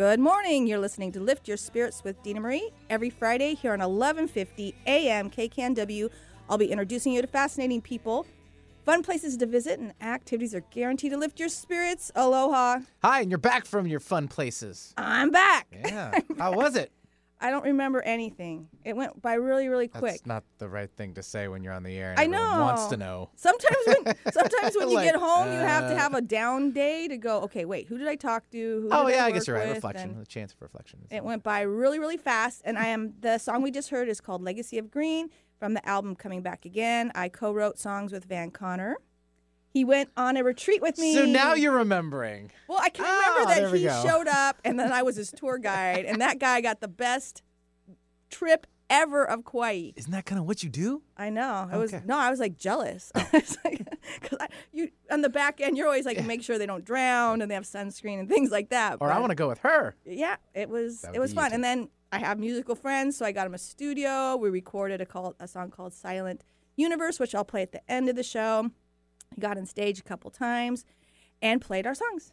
Good morning. You're listening to Lift Your Spirits with Dina Marie every Friday here on 1150 AM KKNW. I'll be introducing you to fascinating people, fun places to visit, and activities are guaranteed to lift your spirits. Aloha. Hi, and you're back from your fun places. I'm back. Yeah. How was it? I don't remember anything. It went by really, really quick. That's not the right thing to say when you're on the air and I know. wants to know. Sometimes when sometimes when you get home, you have to uh, have a down day to go. Okay, wait, who did I talk to? Who Oh yeah, I work guess you're right. Reflection, And a chance for reflection. It went by really, really fast. And I am the song we just heard is called "Legacy of Green" from the album "Coming Back Again." I co-wrote songs with Van Connor. He went on a retreat with me. So now you're remembering. Well, I can Ah, remember that he go. showed up, and then I was his tour guide, and that guy got the best trip ever of Kauai. Isn't that kind of what you do? I know. I was no, I was like jealous. I like, you on the back end, you're always like make sure they don't drown and they have sunscreen and things like that. Or I want to go with her. yeah, it was it was fun. And then I have musical friends, so I got him a studio. We recorded a call a song called Silent Universe, which I'll play at the end of the show. He got on stage a couple times and played our songs.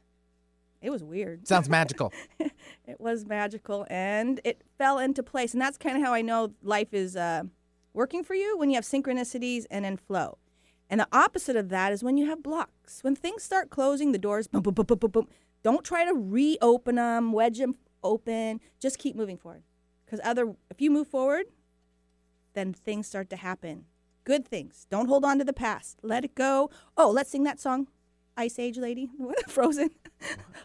It was weird. Sounds magical. It was magical and it fell into place. And that's kind of how I know life is uh, working for you when you have synchronicities and then flow. And the opposite of that is when you have blocks. When things start closing, the doors, boom, boom, boom, boom, boom, boom. Don't try to reopen them, wedge them open. Just keep moving forward. Because other, if you move forward, then things start to happen. Good things. Don't hold on to the past. Let it go. Oh, let's sing that song, Ice Age Lady, Frozen.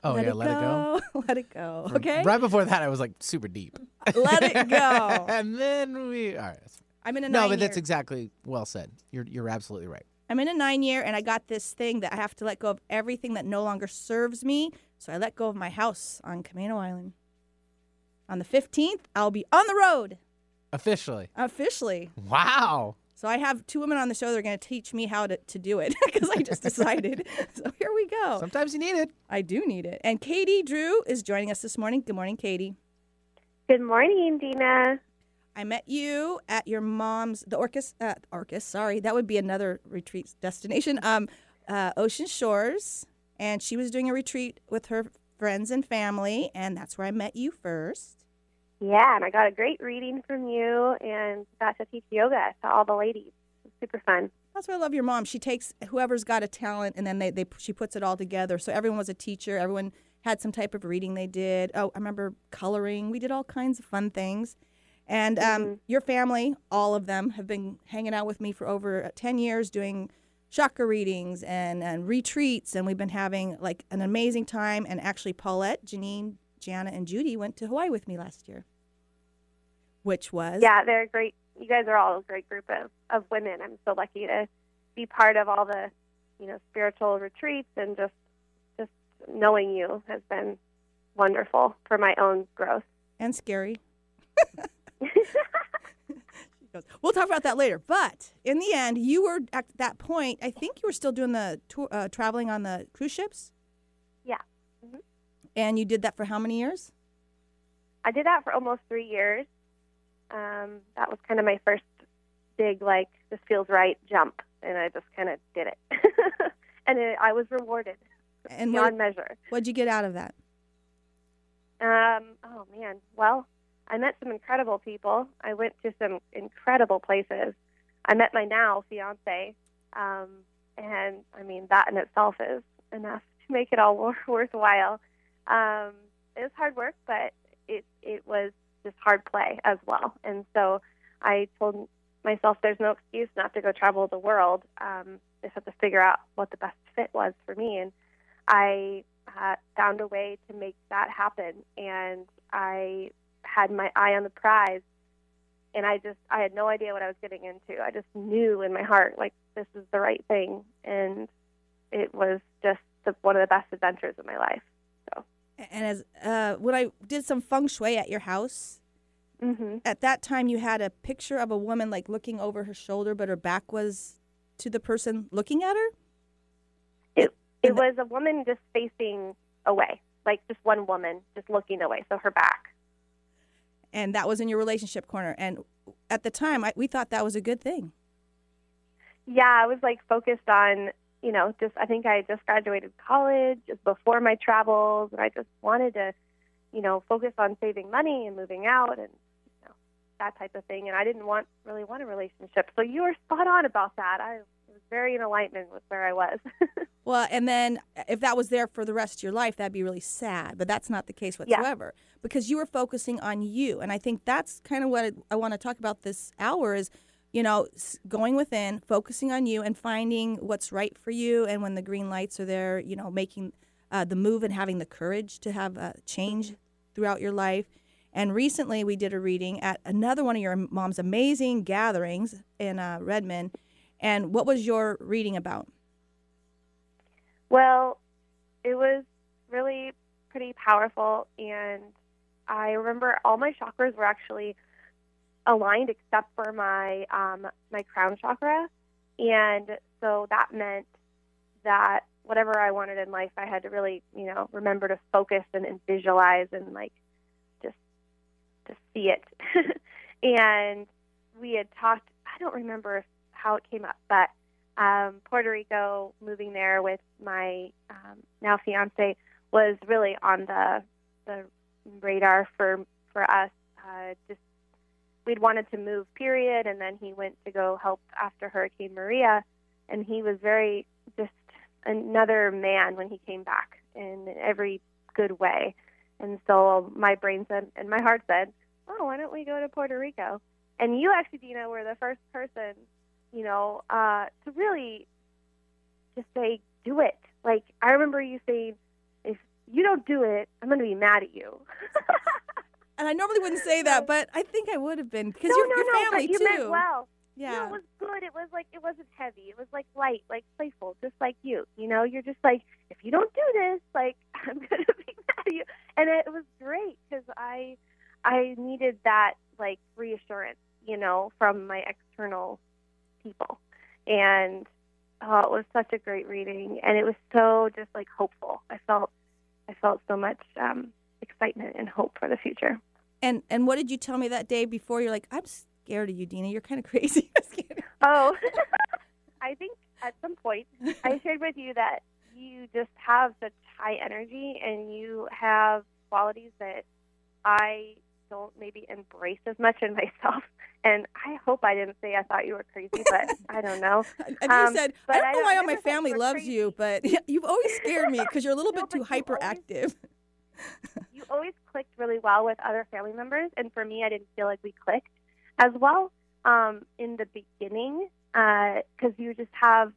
Oh yeah, let it go. Let it go. Okay. Right before that, I was like super deep. Let it go. and then we. All right. I'm in a No, but that's exactly well said. You're you're absolutely right. I'm in a nine year, and I got this thing that I have to let go of everything that no longer serves me. So I let go of my house on Camano Island. On the 15th, I'll be on the road Officially. officially. Wow. So I have two women on the show that are going to teach me how to, to do it because I just decided. so here we go. Sometimes you need it. I do need it. And Katie Drew is joining us this morning. Good morning, Katie. Good morning, Dina. I met you at your mom's the Orcas uh, Orcas. Sorry, that would be another retreat destination. Um, uh, Ocean Shores, and she was doing a retreat with her friends and family, and that's where I met you first. Yeah, and I got a great reading from you and got to teach yoga to all the ladies. It was super fun. That's why I love your mom. She takes whoever's got a talent, and then they, they she puts it all together. So everyone was a teacher. Everyone had some type of reading they did. Oh, I remember coloring. We did all kinds of fun things. And um, your family, all of them, have been hanging out with me for over uh, 10 years doing chakra readings and, and retreats. And we've been having like an amazing time. And actually, Paulette, Janine, Jana, and Judy went to Hawaii with me last year, which was Yeah, they're a great. You guys are all a great group of, of women. I'm so lucky to be part of all the, you know, spiritual retreats and just just knowing you has been wonderful for my own growth. and scary. We'll talk about that later. But in the end, you were at that point. I think you were still doing the tour, uh, traveling on the cruise ships. Yeah. Mhm. And you did that for how many years? I did that for almost three years. Um, that was kind of my first big, like, this feels right jump, and I just kind of did it. and it, I was rewarded And beyond what, measure. what'd you get out of that? Um, oh, man. Well, I met some incredible people. I went to some incredible places. I met my now fiance, um, and I mean, that in itself is enough to make it all wor- worthwhile. Um, it was hard work, but it it was just hard play as well. And so I told myself, there's no excuse not to go travel the world. Um, I just have to figure out what the best fit was for me, and I uh, found a way to make that happen. And I had my eye on the prize, and I just I had no idea what I was getting into. I just knew in my heart like this is the right thing, and it was just the, one of the best adventures of my life. And as uh, when I did some feng shui at your house, hmm at that time you had a picture of a woman like looking over her shoulder, but her back was to the person looking at her. It the- was a woman just facing away. like just one woman just looking away, so her back. And that was in your relationship corner. And at the time, I, we thought that was a good thing. Yeah, I was like focused on, you know, just I think I just graduated college just before my travels, and I just wanted to, you know, focus on saving money and moving out and you know that type of thing. And I didn't want really want a relationship. So you were spot on about that. I was very in alignment with where I was. Well, and then if that was there for the rest of your life, that'd be really sad. But that's not the case Yeah. whatsoever because you were focusing on you. And I think that's kind of what I- I want to talk about this hour is, you know, going within, focusing on you and finding what's right for you. And when the green lights are there, you know, making uh, the move and having the courage to have a change throughout your life. And recently we did a reading at another one of your mom's amazing gatherings in uh, Redmond. And what was your reading about? Well, it was really pretty powerful, and I remember all my chakras were actually aligned except for my um, my crown chakra, and so that meant that whatever I wanted in life, I had to really, you know, remember to focus and, and visualize and like just to see it. and we had talked. I don't remember how it came up, but um, Puerto Rico, moving there with my um, now fiance was really on the the radar for for us. Uh, just we'd wanted to move, period, and then he went to go help after Hurricane Maria, and he was very just another man when he came back in every good way. And so my brain said, and my heart said, "Oh, why don't we go to Puerto Rico?" And you actually, Dina, were the first person you know, uh, to really just say, do it. Like, I remember you saying, if you don't do it, I'm going to be mad at you. And I normally wouldn't say that, but I think I would have been because no, your, no, your no, family but you too. meant well. yeah. No, it was good. It was like, it wasn't heavy. It was like light, like playful, just like you. You know, you're just like, if you don't do this, like, I'm going to be mad at you. And it was great because I, I needed that, like, reassurance, you know, from my external people. And oh, it was such a great reading, and it was so just like hopeful. I felt, I felt so much um, excitement and hope for the future. And and what did you tell me that day before? You're like, I'm scared of you, Dina. You're kind of crazy. Oh, I think at some point I shared with you that you just have such high energy and you have qualities that I don't maybe embrace as much in myself. And I hope I didn't say I thought you were crazy, but I don't know. And you Um, said, I don't know don't- why all my never said you family loves you, but you've always scared me because you're a little No, bit too you always- hyperactive. you always clicked really well with other family members, and for me, I didn't feel like we clicked as well um, in the beginning because you just have,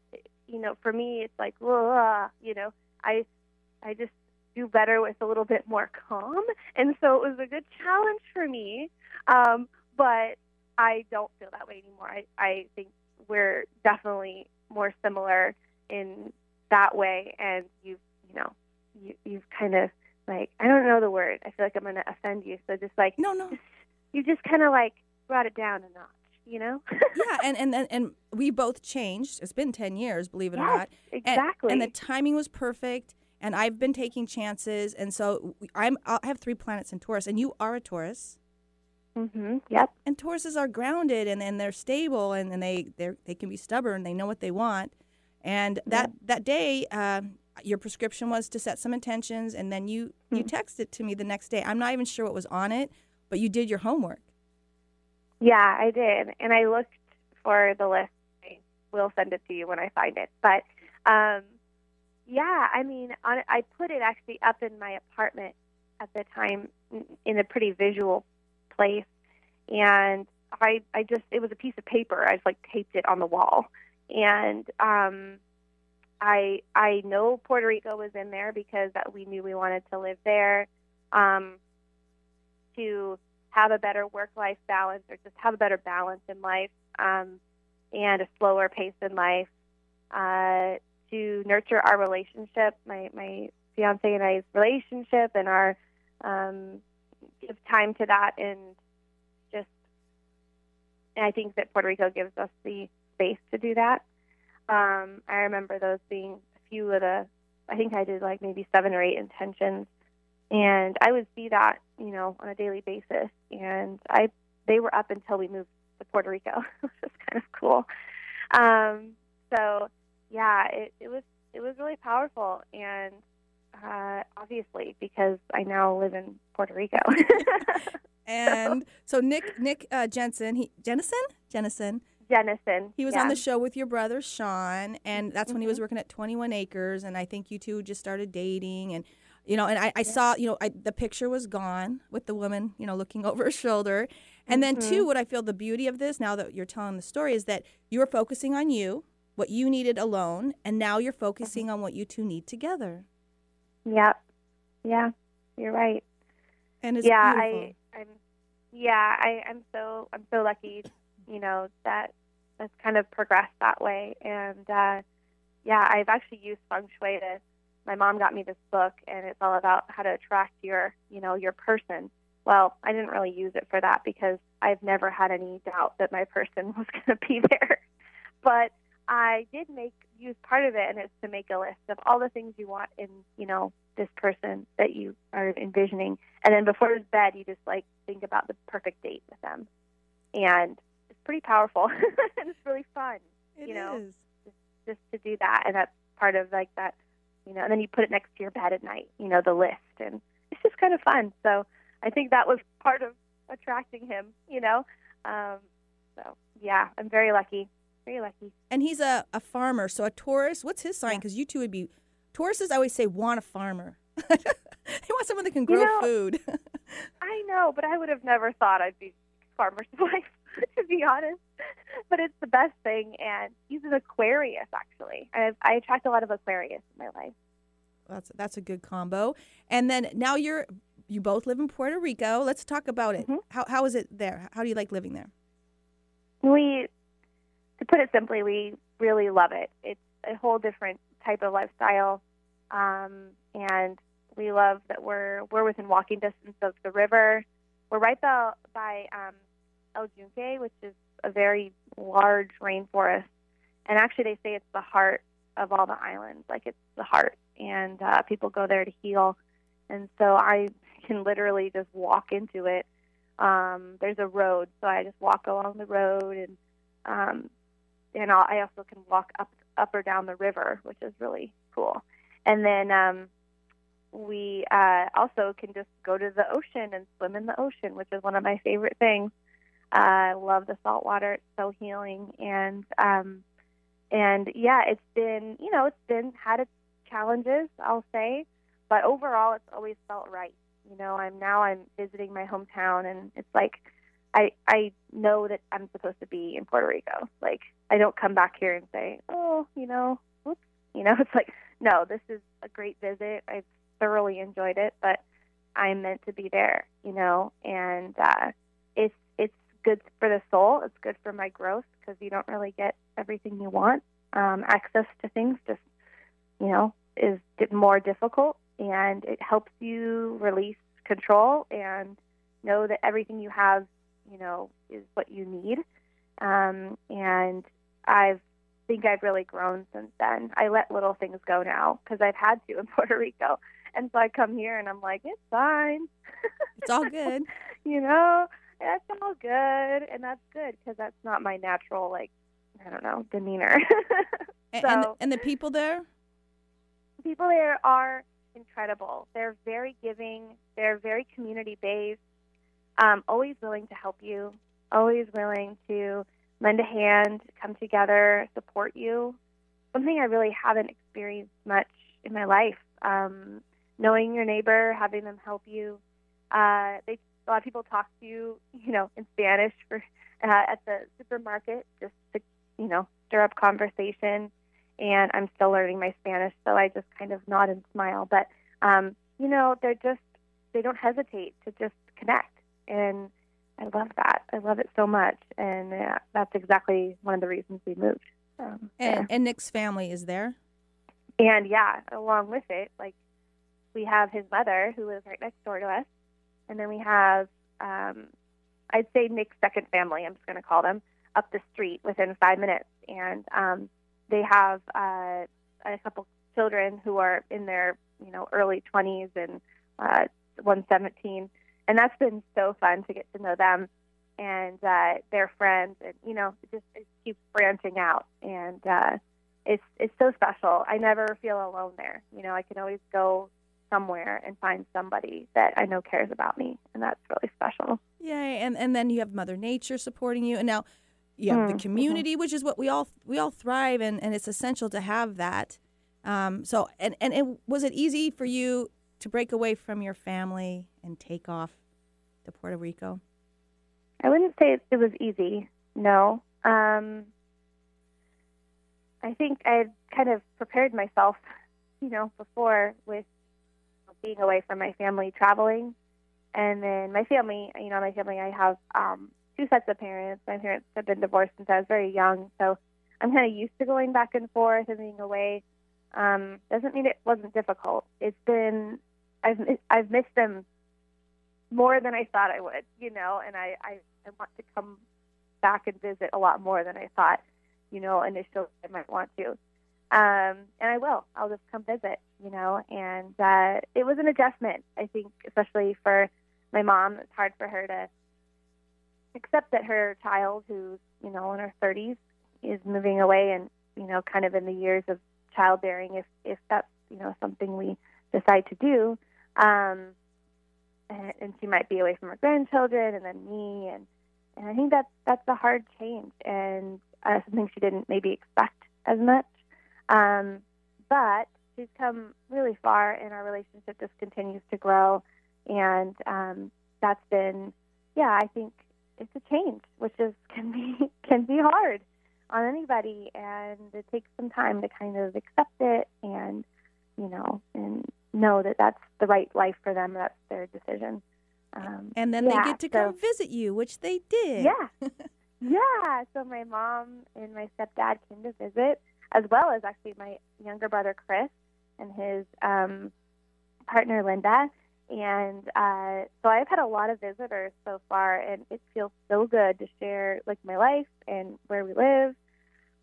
you know, for me, it's like, "Ugh," you know, I, I just do better with a little bit more calm, and so it was a good challenge for me. Um, but I don't feel that way anymore. I, I think we're definitely more similar in that way, and you've, you know, you, you've kind of like I don't know the word. I feel like I'm going to offend you. So just like No, no. you just kind of like brought it down a notch, you know? yeah, and, and, and, and we both changed. It's been 10 years, believe it or not. And- exactly. And, the timing was perfect. And I've been taking chances. And so I'm, I have three planets in Taurus, and you are a Taurus. Mm mhm. Yep. And Tauruses are grounded and, and they're stable and, and they they they can be stubborn. They know what they want. And that that day, uh, your prescription was to set some intentions, and then you you Hmm. texted to me the next day. I'm not even sure what was on it, but you did your homework. Yeah, I did, and I looked for the list. I will send it to you when I find it. But um, yeah, I mean, on, I put it actually up in my apartment at the time in- in a pretty visual place, and I I just it was a piece of paper. I just like taped it on the wall, and um, I I know Puerto Rico was in there because that we knew we wanted to live there. Um, to have a better work life balance or just have a better balance in life um, and a slower pace in life uh, to nurture our relationship my my fiance and I's relationship and our um, give time to that and just and I think that Puerto Rico gives us the space to do that um, I remember those being a few of the I think I did like maybe seven or eight intentions and I would see that, you know, on a daily basis. And I, they were up until we moved to Puerto Rico, which was kind of cool. Um, so yeah, it, it was it was really powerful, and uh, obviously because I now live in Puerto Rico. And so Nick Nick uh, Jensen, he Jennison Jennison, Jennison. he was yeah. on the show with your brother Sean, and that's when he was mm-hmm. working at 21 Acres, and I think you two just started dating, and you know, and I, I saw you know I, the picture was gone with the woman you know looking over her shoulder, and then two, mm-hmm. what I feel the beauty of this now that you're telling the story is that you were focusing on you, what you needed alone, and now you're focusing mm-hmm. on what you two need together, Yep. Yeah, you're right. and it's yeah, beautiful. I, I'm. Yeah, I, I'm so I'm so lucky, you know, that that's kind of progressed that way. And uh, yeah, I've actually used feng shui to. My mom got me this book, and it's all about how to attract your, you know, your person. Well, I didn't really use it for that because I've never had any doubt that my person was going to be there. But I did make use part of it, and it's to make a list of all the things you want in, you know, this person that you are envisioning, and then before bed, you just like think about the perfect date with them, and pretty powerful, and it's really fun It you know, is. just to do that, and that's part of like that, you know. And then you put it next to your bed at night, you know, the list, and it's just kind of fun. So I think that was part of attracting him, you know. Um, so yeah, I'm very lucky, very lucky. And he's a, a farmer. So a Taurus, what's his sign? Yeah. Because you two would be Tauruses. I always say want a farmer. they want someone that can grow know- food. I know, but I would have never thought I'd be farmer's wife, to be honest. But it's the best thing, and he's an Aquarius. Actually, I, I attract a lot of Aquarius in my life. that's that's a good combo. And then now you're you both live in Puerto Rico. Let's talk about it. Mhm. How how is it there? How do you like living there? We, to put it simply, we really love it. It's a whole different type of lifestyle, um, and we love that we're we're within walking distance of the river. We're right by, by um, El Yunque, which is a very large rainforest, and actually they say it's the heart of all the islands. Like it's the heart, and uh, people go there to heal. And so I can literally just walk into it um, there's a road, so I just walk along the road, and um, and I'll, I also can walk up up or down the river, which is really cool. And then um, we uh, also can just go to the ocean and swim in the ocean, which is one of my favorite things. I love the salt water; it's so healing, and um, and yeah, it's been you know it's been had its challenges, I'll say, but overall, it's always felt right. You know i'm now i'm visiting my hometown and it's like i i know that i'm supposed to be in puerto rico. Like i don't come back here and say oh you know whoops you know it's like no this is a great visit. I've thoroughly enjoyed it but i'm meant to be there you know and uh it's good for the soul it's good for my growth because you don't really get everything you want um access to things just you know is more difficult and it helps you release control and know that everything you have, you know, is what you need. Um, and I've think I've really grown since then. I let little things go now because I've had to in Puerto Rico, and so I come here and I'm like, it's fine, It's all good. you know, that's all good, and that's good because that's not my natural like, I don't know, demeanor. And, and, So- and the people there? The people there are incredible. They're very giving. They're very community based. Um, always willing to help you. Always willing to lend a hand, come together, support you. Something I really haven't experienced much in my life. Um, knowing your neighbor, having them help you. Uh, they a lot of people talk to you, you know, in Spanish for uh, at the supermarket just to, you know, stir up conversation and I'm still learning my Spanish, so I just kind of nod and smile. But um, you know, they're just they don't hesitate to just connect, and I love that. I love it so much, and uh, that's exactly one of the reasons we moved. Um, And, and Nick's family is there? there. and yeah, along with it, like we have his mother who lives right next door to us, and then we have um, I'd say Nick's second family. I'm just going to call them up the street within five minutes, and um, they have uh, a couple children who are in their you know early 20s and uh, one's 17, and that's been so fun to get to know them and uh, their friends, and you know, it just it keeps branching out, and uh, it's it's so special. I never feel alone there. You know, I can always go somewhere and find somebody that I know cares about me, and that's really special. Yay! And and then you have Mother Nature supporting you, and now you have Mm, the mhm. community, which is what we all we all thrive in, and it's essential to have that. Um, so, and and it, was it easy for you to break away from your family and take off to Puerto Rico? I wouldn't say it was easy. No. Um, I think I had kind of prepared myself, you know, before with being away from my family, traveling, and then my family. You know, my family. I have um, two sets of parents. My parents have been divorced since I was very young, so I'm kind of used to going back and forth and being away. Um, doesn't mean it wasn't difficult. It's been I've I've missed them more than I thought I would, you know, and I, I, I want to come back and visit a lot more than I thought, you know, initially I might want to. Um, and I will. I'll just come visit, you know, and uh, it was an adjustment, I think, especially for my mom. It's hard for her to accept that her child, who's, you know, in her 30s, is moving away and, you know, kind of in the years of childbearing, if, if that's, you know, something we decide to do. Um, and, and she might be away from her grandchildren and then me and and I think that's that's a hard change and uh, something she didn't maybe expect as much. Um, but she's come really far, and our relationship just continues to grow, and um, that's been yeah I think it's a change, which is can be can be hard on anybody, and it takes some time to kind of accept it and you know and know that that's the right life for them. That's their decision. Um, And then yeah, they get to so- come visit you, which they did. yeah. yeah. So my mom and my stepdad came to visit, as well as actually my younger brother Chris and his um, partner Linda. And uh, so I've had a lot of visitors so far, and it feels so good to share like my life and where we live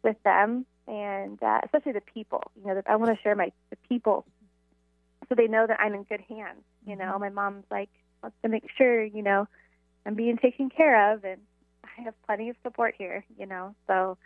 with them, and uh, especially the people. You know, that I want to share my the people, so they know that I'm in good hands. You know, my mom's like wants to make sure you know I'm being taken care of, and I have plenty of support here. You know, so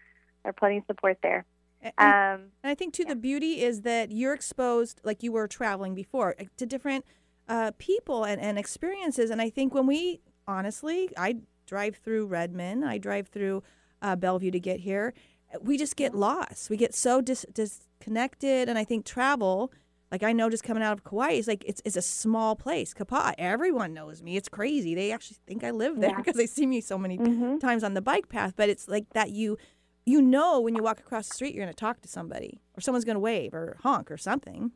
there's plenty of support there. And, Um, and I think too, the beauty is that you're exposed, like you were traveling before, uh, to different uh, people and, and experiences. And I think when we, honestly, I drive through Redmond, I drive through uh, Bellevue to get here. We just get lost. We get so dis- disconnected. And I think travel, like I know just coming out of Kauai, is like it's, it's a small place. Kapaa, everyone knows me. It's crazy. They actually think I live there Yeah. because they see me so many mhm. times on the bike path. But it's like that you you know when you walk across the street you're going to talk to somebody or someone's going to wave or honk or something.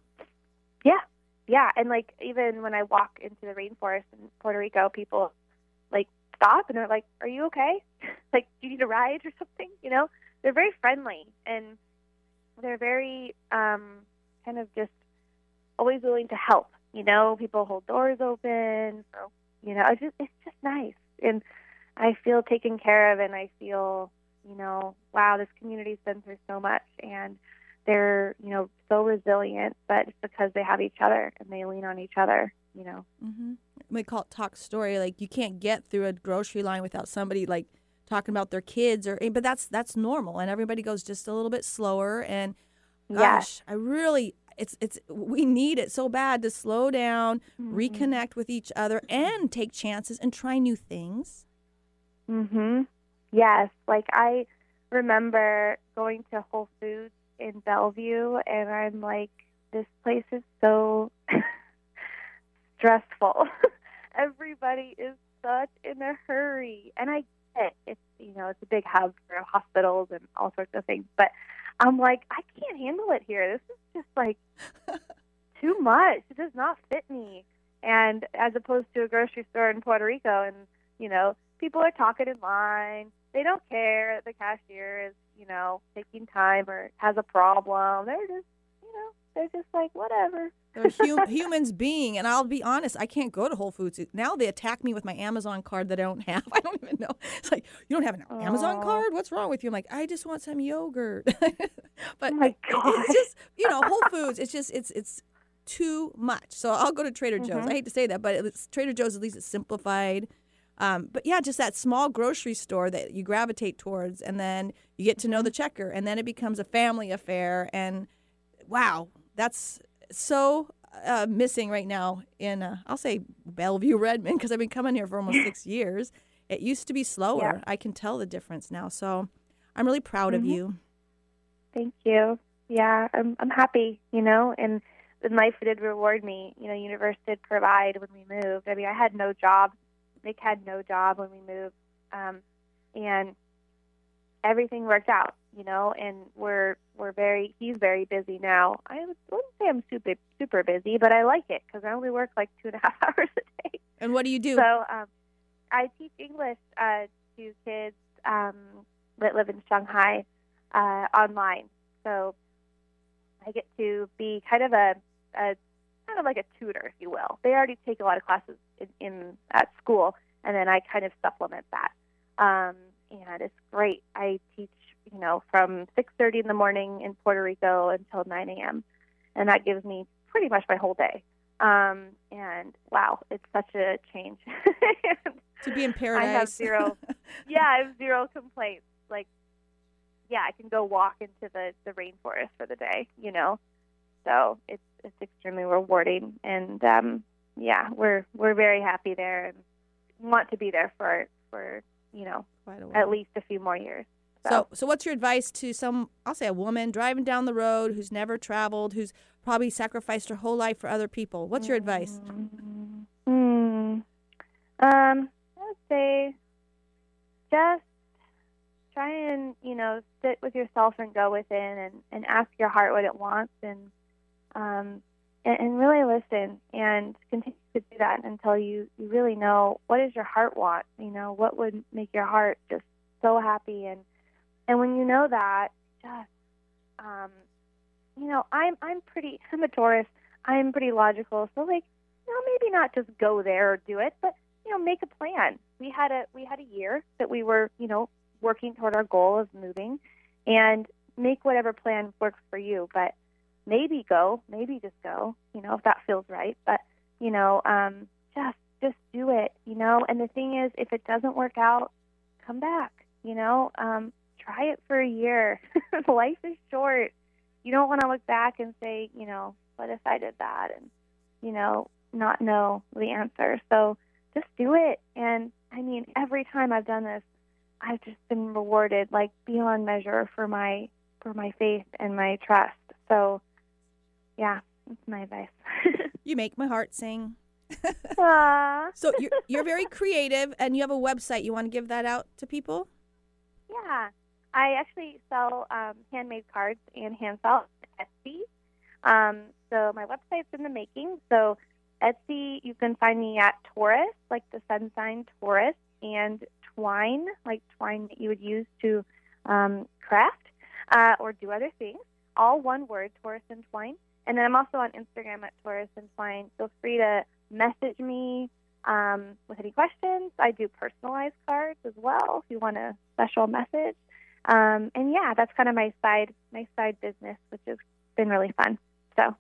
Yeah, yeah, and like even when I walk into the rainforest in Puerto Rico, people like stop and they're like, "Are you okay? like, do you need a ride or something?" You know, they're very friendly and they're very um, kind of just always willing to help. You know, people hold doors open. So you know, it's just it's just nice, and I feel taken care of, and I feel you know, wow, this community's been through so much, and they're you know so resilient, but it's because they have each other and they lean on each other. You know. Mm-hmm. We call it talk story. Like you can't get through a grocery line without somebody like talking about their kids or but that's that's normal and everybody goes just a little bit slower and gosh, Yes. I really it's it's we need it so bad to slow down, reconnect with each other and take chances and try new things. Mhm. Yes, like I remember going to Whole Foods in Bellevue and I'm like this place is so stressful. Everybody is such in a hurry. And I get it. It's you know, it's a big hub for hospitals and all sorts of things, but I'm like I can't handle it here. This is just like too much. It does not fit me. And as opposed to a grocery store in Puerto Rico and you know, people are talking in line. They don't care that the cashier is, you know, taking time or has a problem. They're just, you know, they're just like whatever. They're hum- humans being, and I'll be honest, I can't go to Whole Foods now. They attack me with my Amazon card that I don't have. I don't even know. It's like you don't have an Amazon card. What's wrong with you? I'm like, I just want some yogurt. but Oh my God. it's just you know Whole Foods. It's just it's it's too much. So I'll go to Trader Joe's. I hate to say that, but it's Trader Joe's at least it's simplified. Um, but yeah, just that small grocery store that you gravitate towards, and then you get to know the checker, and then it becomes a family affair. And wow, that's so uh, missing right now in uh, I'll say Bellevue, Redmond, because I've been coming here for almost six years. It used to be slower. Yeah. I can tell the difference now. So I'm really proud of you. Thank you. Yeah, I'm I'm happy, you know, and and life did reward me. You know, universe did provide when we moved. I mean, I had no job. Nick had no job when we moved, um, and everything worked out. You know, and we're we're very he's very busy now. I would- wouldn't say I'm super super busy, but I like it because I only work like two and a half hours a day. And what do you do? So um, I teach English uh, to kids um, that live in Shanghai uh, online. So I get to be kind of a, a kind of like a tutor, if you will. They already take a lot of classes in, in at school, and then I kind of supplement that. Um, and it's great. I teach, you know, from 6:30 in the morning in Puerto Rico until 9 a.m., and that gives me pretty much my whole day. Um, and wow, it's such a change. to be in paradise. I have zero. yeah, I have zero complaints. Like, yeah, I can go walk into the the rainforest for the day. You know, so it's it's extremely rewarding, and um, yeah, we're we're very happy there and want to be there for for you know Quite a while. at least a few more years. So, so what's your advice to some, I'll say a woman driving down the road who's never traveled, who's probably sacrificed her whole life for other people? What's your advice? Hmm. Um, I would say just try and you know sit with yourself and go within and and ask your heart what it wants and um and, and really listen and continue to do that until you you really know what does your heart want. You know what would make your heart just so happy and and when you know that just um you know i'm i'm pretty i'm a taurus. I'm pretty logical. So like you know maybe not just go there or do it but you know make a plan. We had a we had a year that we were you know working toward our goal of moving. And make whatever plan works for you. But maybe go maybe just go you know if that feels right. But you know um just just do it you know. And the thing is if it doesn't work out come back you know. Um try it for a year. Life is short. You don't want to look back and say you know what if i did that? And you know not know the answer. So just do it. And i mean every time i've done this i've just been rewarded like beyond measure for my for my faith and my trust. So yeah that's my advice. You make my heart sing. So you're, you're very creative and you have a website. You want to give that out to people? Yeah, I actually sell um, handmade cards and hand at Etsy. Um, so my website's in the making. So Etsy, you can find me at Taurus, like the sun sign Taurus, and twine, like twine that you would use to um, craft uh, or do other things. All one word, Taurus and twine. And then I'm also on Instagram at Taurus and twine. Feel free to message me um, with any questions. I do personalized cards as well if you want a special message. Um, and yeah, that's kind of my side my side business, which has been really fun. So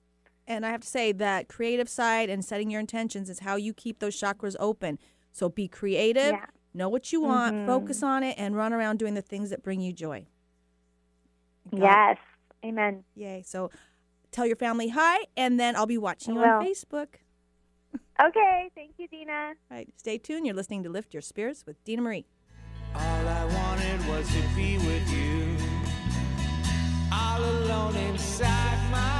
And I have to say that creative side and setting your intentions is how you keep those chakras open. So be creative, yeah, know what you want, Mhm. focus on it, and run around doing the things that bring you joy. Yes, amen. Yay. So tell your family hi, and then I'll be watching you on. Facebook. Okay, thank you, Dina. All right, stay tuned. You're listening to Lift Your Spirits with Dina Marie. All I wanted was to be with you. All alone inside my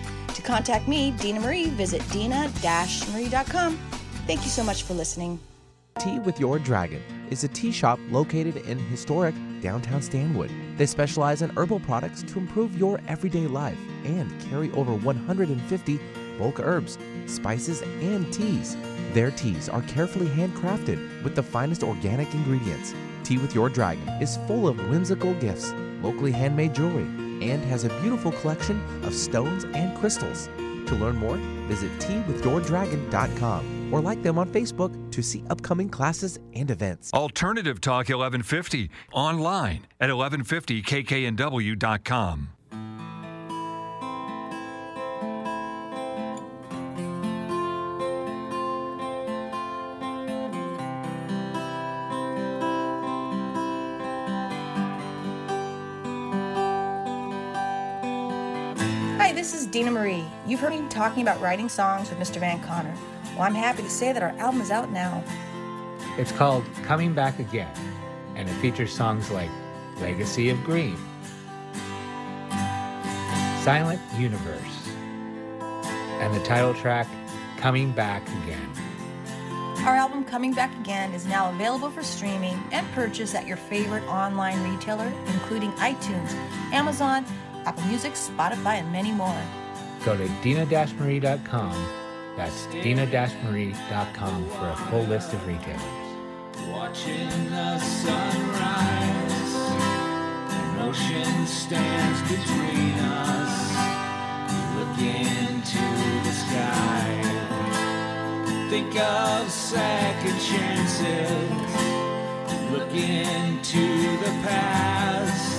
To contact me, Dina Marie, visit dina-marie.com. Thank you so much for listening. Tea with Your Dragon is a tea shop located in historic downtown Stanwood. They specialize in herbal products to improve your everyday life and carry over 150 bulk herbs, spices, and teas. Their teas are carefully handcrafted with the finest organic ingredients. Tea with Your Dragon is full of whimsical gifts, locally handmade jewelry, and has a beautiful collection of stones and crystals. To learn more, visit teawithyourdragon.com or like them on Facebook to see upcoming classes and events. Alternative Talk 1150 online at 1150kknw.com. this is Dina Marie. You've heard me talking about writing songs with Mr. Van Connor. Well, I'm happy to say that our album is out now. It's called Coming Back Again, and it features songs like Legacy of Green, Silent Universe, and the title track Coming Back Again. Our album Coming Back Again is now available for streaming and purchase at your favorite online retailer, including iTunes, Amazon, Apple Music, Spotify, and many more. Go to dina-marie.com. That's dina-marie.com for a full list of retailers. Watching the sunrise, an ocean stands between us. You look into the sky. Think of second chances. Look into the past.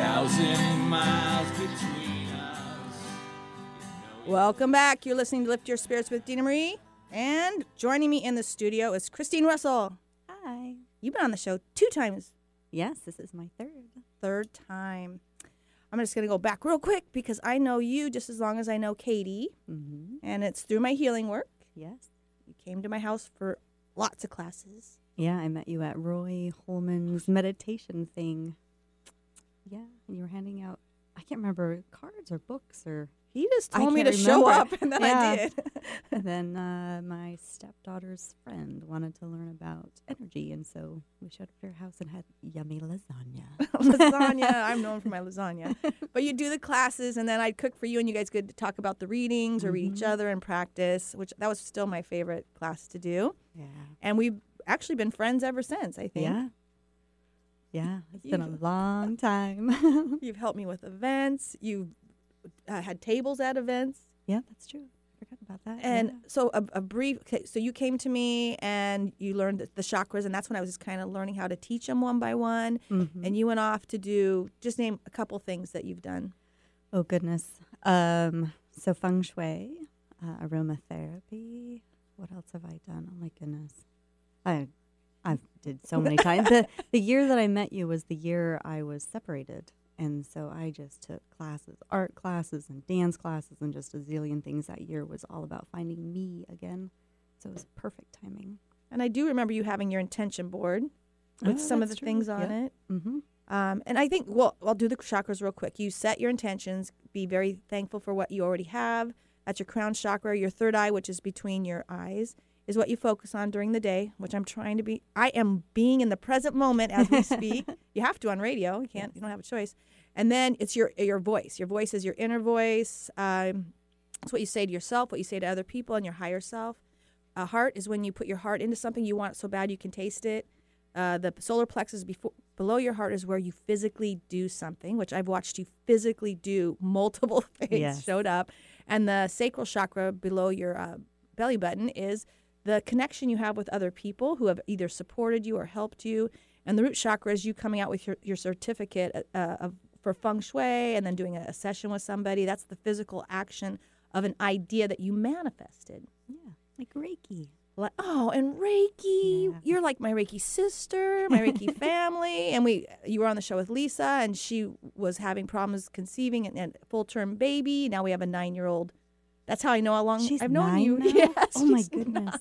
A thousand miles between us. Welcome back. You're listening to Lift Your Spirits with Dina Marie. And joining me in the studio is Christine Russell. Hi. You've been on the show two times, Yes, this is my third. third time. I'm just going to go back real quick because I know you just as long as I know Katie, Mm-hmm. and it's through my healing work. Yes. You came to my house for lots of classes. Yeah, I met you at Roy Holman's meditation thing. Yeah, and you were handing out, I can't remember, cards or books or. He just told me to can't show up, and then I did. And then uh, my stepdaughter's friend wanted to learn about energy, and so we showed up at her house and had yummy lasagna. lasagna. I'm known for my lasagna. But you do the classes, and then I'd cook for you, and you guys could talk about the readings or read each Mm-hmm. other and practice, which that was still my favorite class to do. Yeah. And we've actually been friends ever since, I think. Yeah. Yeah, it's been a long time. You've helped me with events. You've uh, had tables at events. yeah, that's true. I forgot about that. And yeah. so a, a brief, okay, so you came to me and you learned the, the chakras, and that's when I was just kind of learning how to teach them one by one. Mhm. And you went off to do, just name a couple things that you've done. Oh goodness. Um, so feng shui, uh, aromatherapy. What else have I done? Oh my goodness. I I've did so many times. The the year that I met you was the year I was separated. And so I just took classes, art classes and dance classes and just a zillion things that year was all about finding me again. So it was perfect timing. And I do remember you having your intention board with Oh, some of the true. things on Yeah. it. Mm-hmm. Um, and I think, well, I'll do the chakras real quick. You set your intentions, be very thankful for what you already have. That's your crown chakra. Your third eye, which is between your eyes, is what you focus on during the day, which I'm trying to be. I am being in the present moment as we speak. you have to on radio. You can't, you don't have a choice. And then it's your your voice. Your voice is your inner voice. Um, it's what you say to yourself, what you say to other people, and your higher self. A heart is when you put your heart into something you want so bad you can taste it. Uh, the solar plexus before below your heart is where you physically do something, which I've watched you physically do multiple things Yes. showed up. And the sacral chakra below your uh, belly button is the connection you have with other people who have either supported you or helped you. And the root chakra is you coming out with your, your certificate uh, of, for feng shui and then doing a, a session with somebody. That's the physical action of an idea that you manifested. Yeah, like Reiki. Like, oh, and Reiki. Yeah. You're like my Reiki sister, my Reiki family. And we, you were on the show with Lisa, and she was having problems conceiving and, and full term baby. Now we have a nine year old. That's how I know how long She's I've known you. now? Yes, Oh my goodness.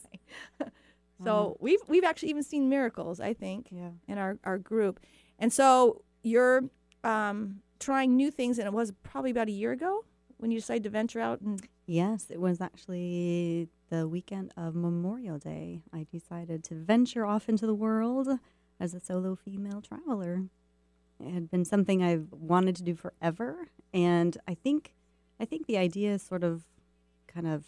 nine. So we've we've actually even seen miracles. I think Yeah. in our, our group. And so you're um, trying new things, and it was probably about a year ago when you decided to venture out and Yes, it was actually the weekend of Memorial Day. I decided to venture off into the world as a solo female traveler. It had been something I've wanted to do forever, and I think I think the idea sort of kind of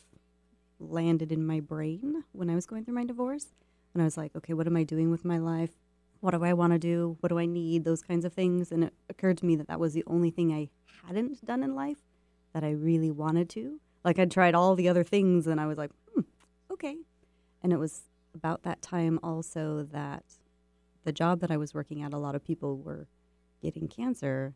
landed in my brain when I was going through my divorce. And I was like, okay, what am I doing with my life? What do I want to do? What do I need? Those kinds of things. And it occurred to me that that was the only thing I hadn't done in life that I really wanted to. Like I'd tried all the other things and I was like, hmm, okay. And it was about that time also that the job that I was working at, a lot of people were getting cancer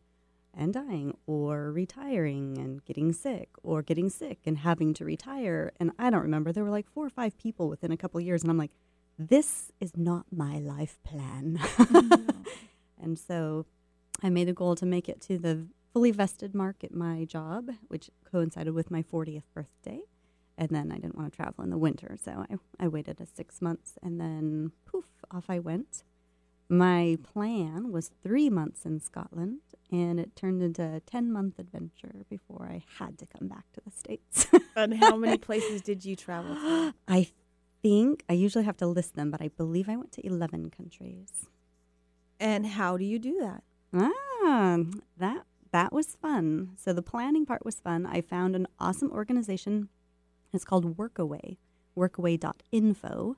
and dying or retiring and getting sick or getting sick and having to retire. And I don't remember. There were like four or five people within a couple of years. And I'm like, this is not my life plan. Mm-hmm. and so I made a goal to make it to the fully vested mark at my job, which coincided with my 40th birthday. And then I didn't want to travel in the winter. So I, I waited a six months and then poof, off I went. My plan was three months in Scotland, and it turned into a 10 month adventure before I had to come back to the States. and how many places did you travel? to? I think I usually have to list them, but I believe I went to 11 countries. And how do you do that? Ah, that that was fun. So the planning part was fun. I found an awesome organization. It's called Workaway, workaway.info.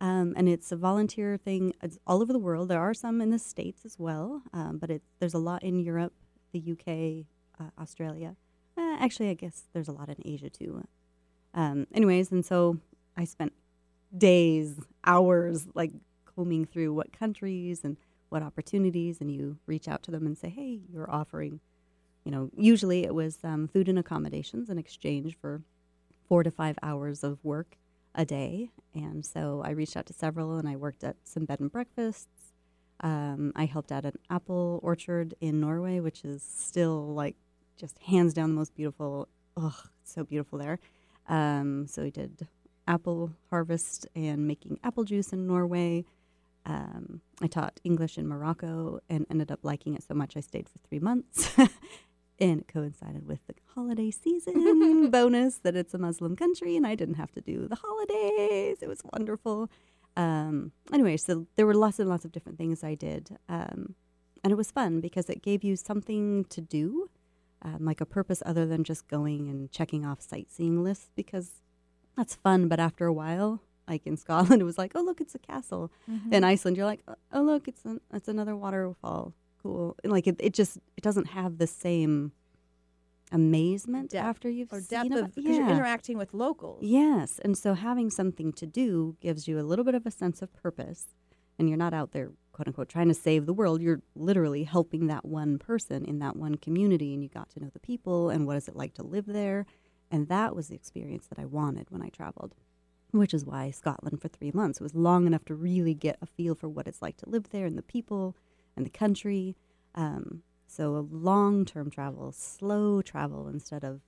Um, and it's a volunteer thing. It's all over the world. There are some in the States as well, um, but it, there's a lot in Europe, the UK, uh, Australia. Uh, actually, I guess there's a lot in Asia too. Um, anyways, and so I spent days, hours, like combing through what countries and what opportunities, and you reach out to them and say, hey, you're offering, you know, usually it was um, food and accommodations in exchange for four to five hours of work a day. And so I reached out to several and I worked at some bed and breakfasts. Um, I helped out an apple orchard in Norway, which is still like just hands down the most beautiful. Ugh, so beautiful there. Um, so we did apple harvest and making apple juice in Norway. Um, I taught English in Morocco and ended up liking it so much I stayed for three months. and it coincided with the holiday season bonus that it's a Muslim country and I didn't have to do the holidays. It was wonderful. Um, anyway, so there were lots and lots of different things I did. Um, and it was fun because it gave you something to do, um, like a purpose other than just going and checking off sightseeing lists because that's fun. But after a while, like in Scotland, it was like, oh, look, it's a castle. In Iceland, you're like, oh, look, it's, an, it's another waterfall. Cool. And like it, it just, it doesn't have the same amazement Depth after you've Or seen depth because you're interacting with locals. Yes. And so having something to do gives you a little bit of a sense of purpose. And you're not out there, quote unquote, trying to save the world. You're literally helping that one person in that one community. And you got to know the people and what is it like to live there. And that was the experience that I wanted when I traveled, which is why Scotland for three months. It was long enough to really get a feel for what it's like to live there and the people and the country. Um, so a long term travel, slow travel instead of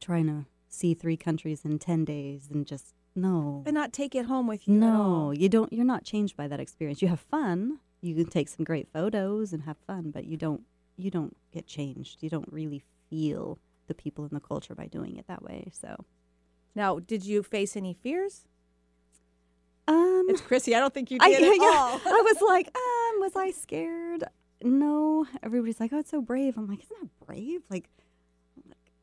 trying to see three countries in 10 days and just no. And not take it home with you. No, you don't you're not changed by that experience. You have fun. You can take some great photos and have fun, but you don't you don't get changed. You don't really feel the people and the culture by doing it that way. So Now, did you face any fears? um It's Chrissy. I don't think you I, did at yeah, all. I was like, um, was I scared? No. Everybody's like, oh, it's so brave. I'm like, isn't that brave? Like,